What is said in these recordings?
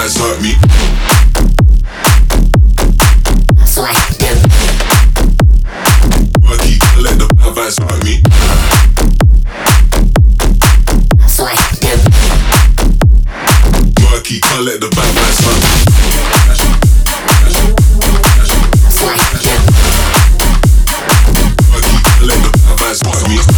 bad hurt me. So I hit them. Murky, let the bad vibes hurt me. So I hit them. Murky, let the bad vibes hurt me. So I hit them. Murky, let the bad vibes hurt me.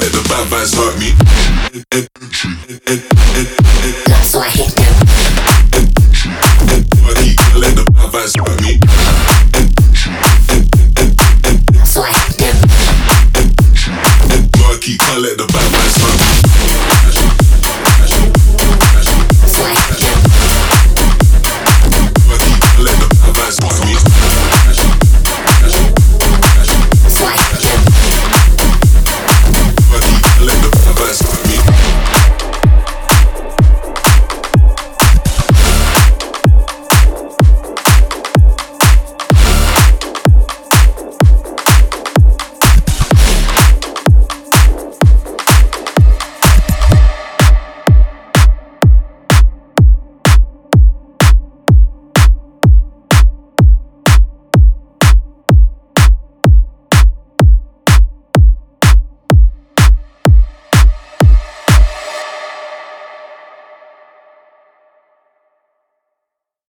Let the bad vibes hurt me. So I hit them. Let the bad vibes hurt me. So I hit them. Let the bad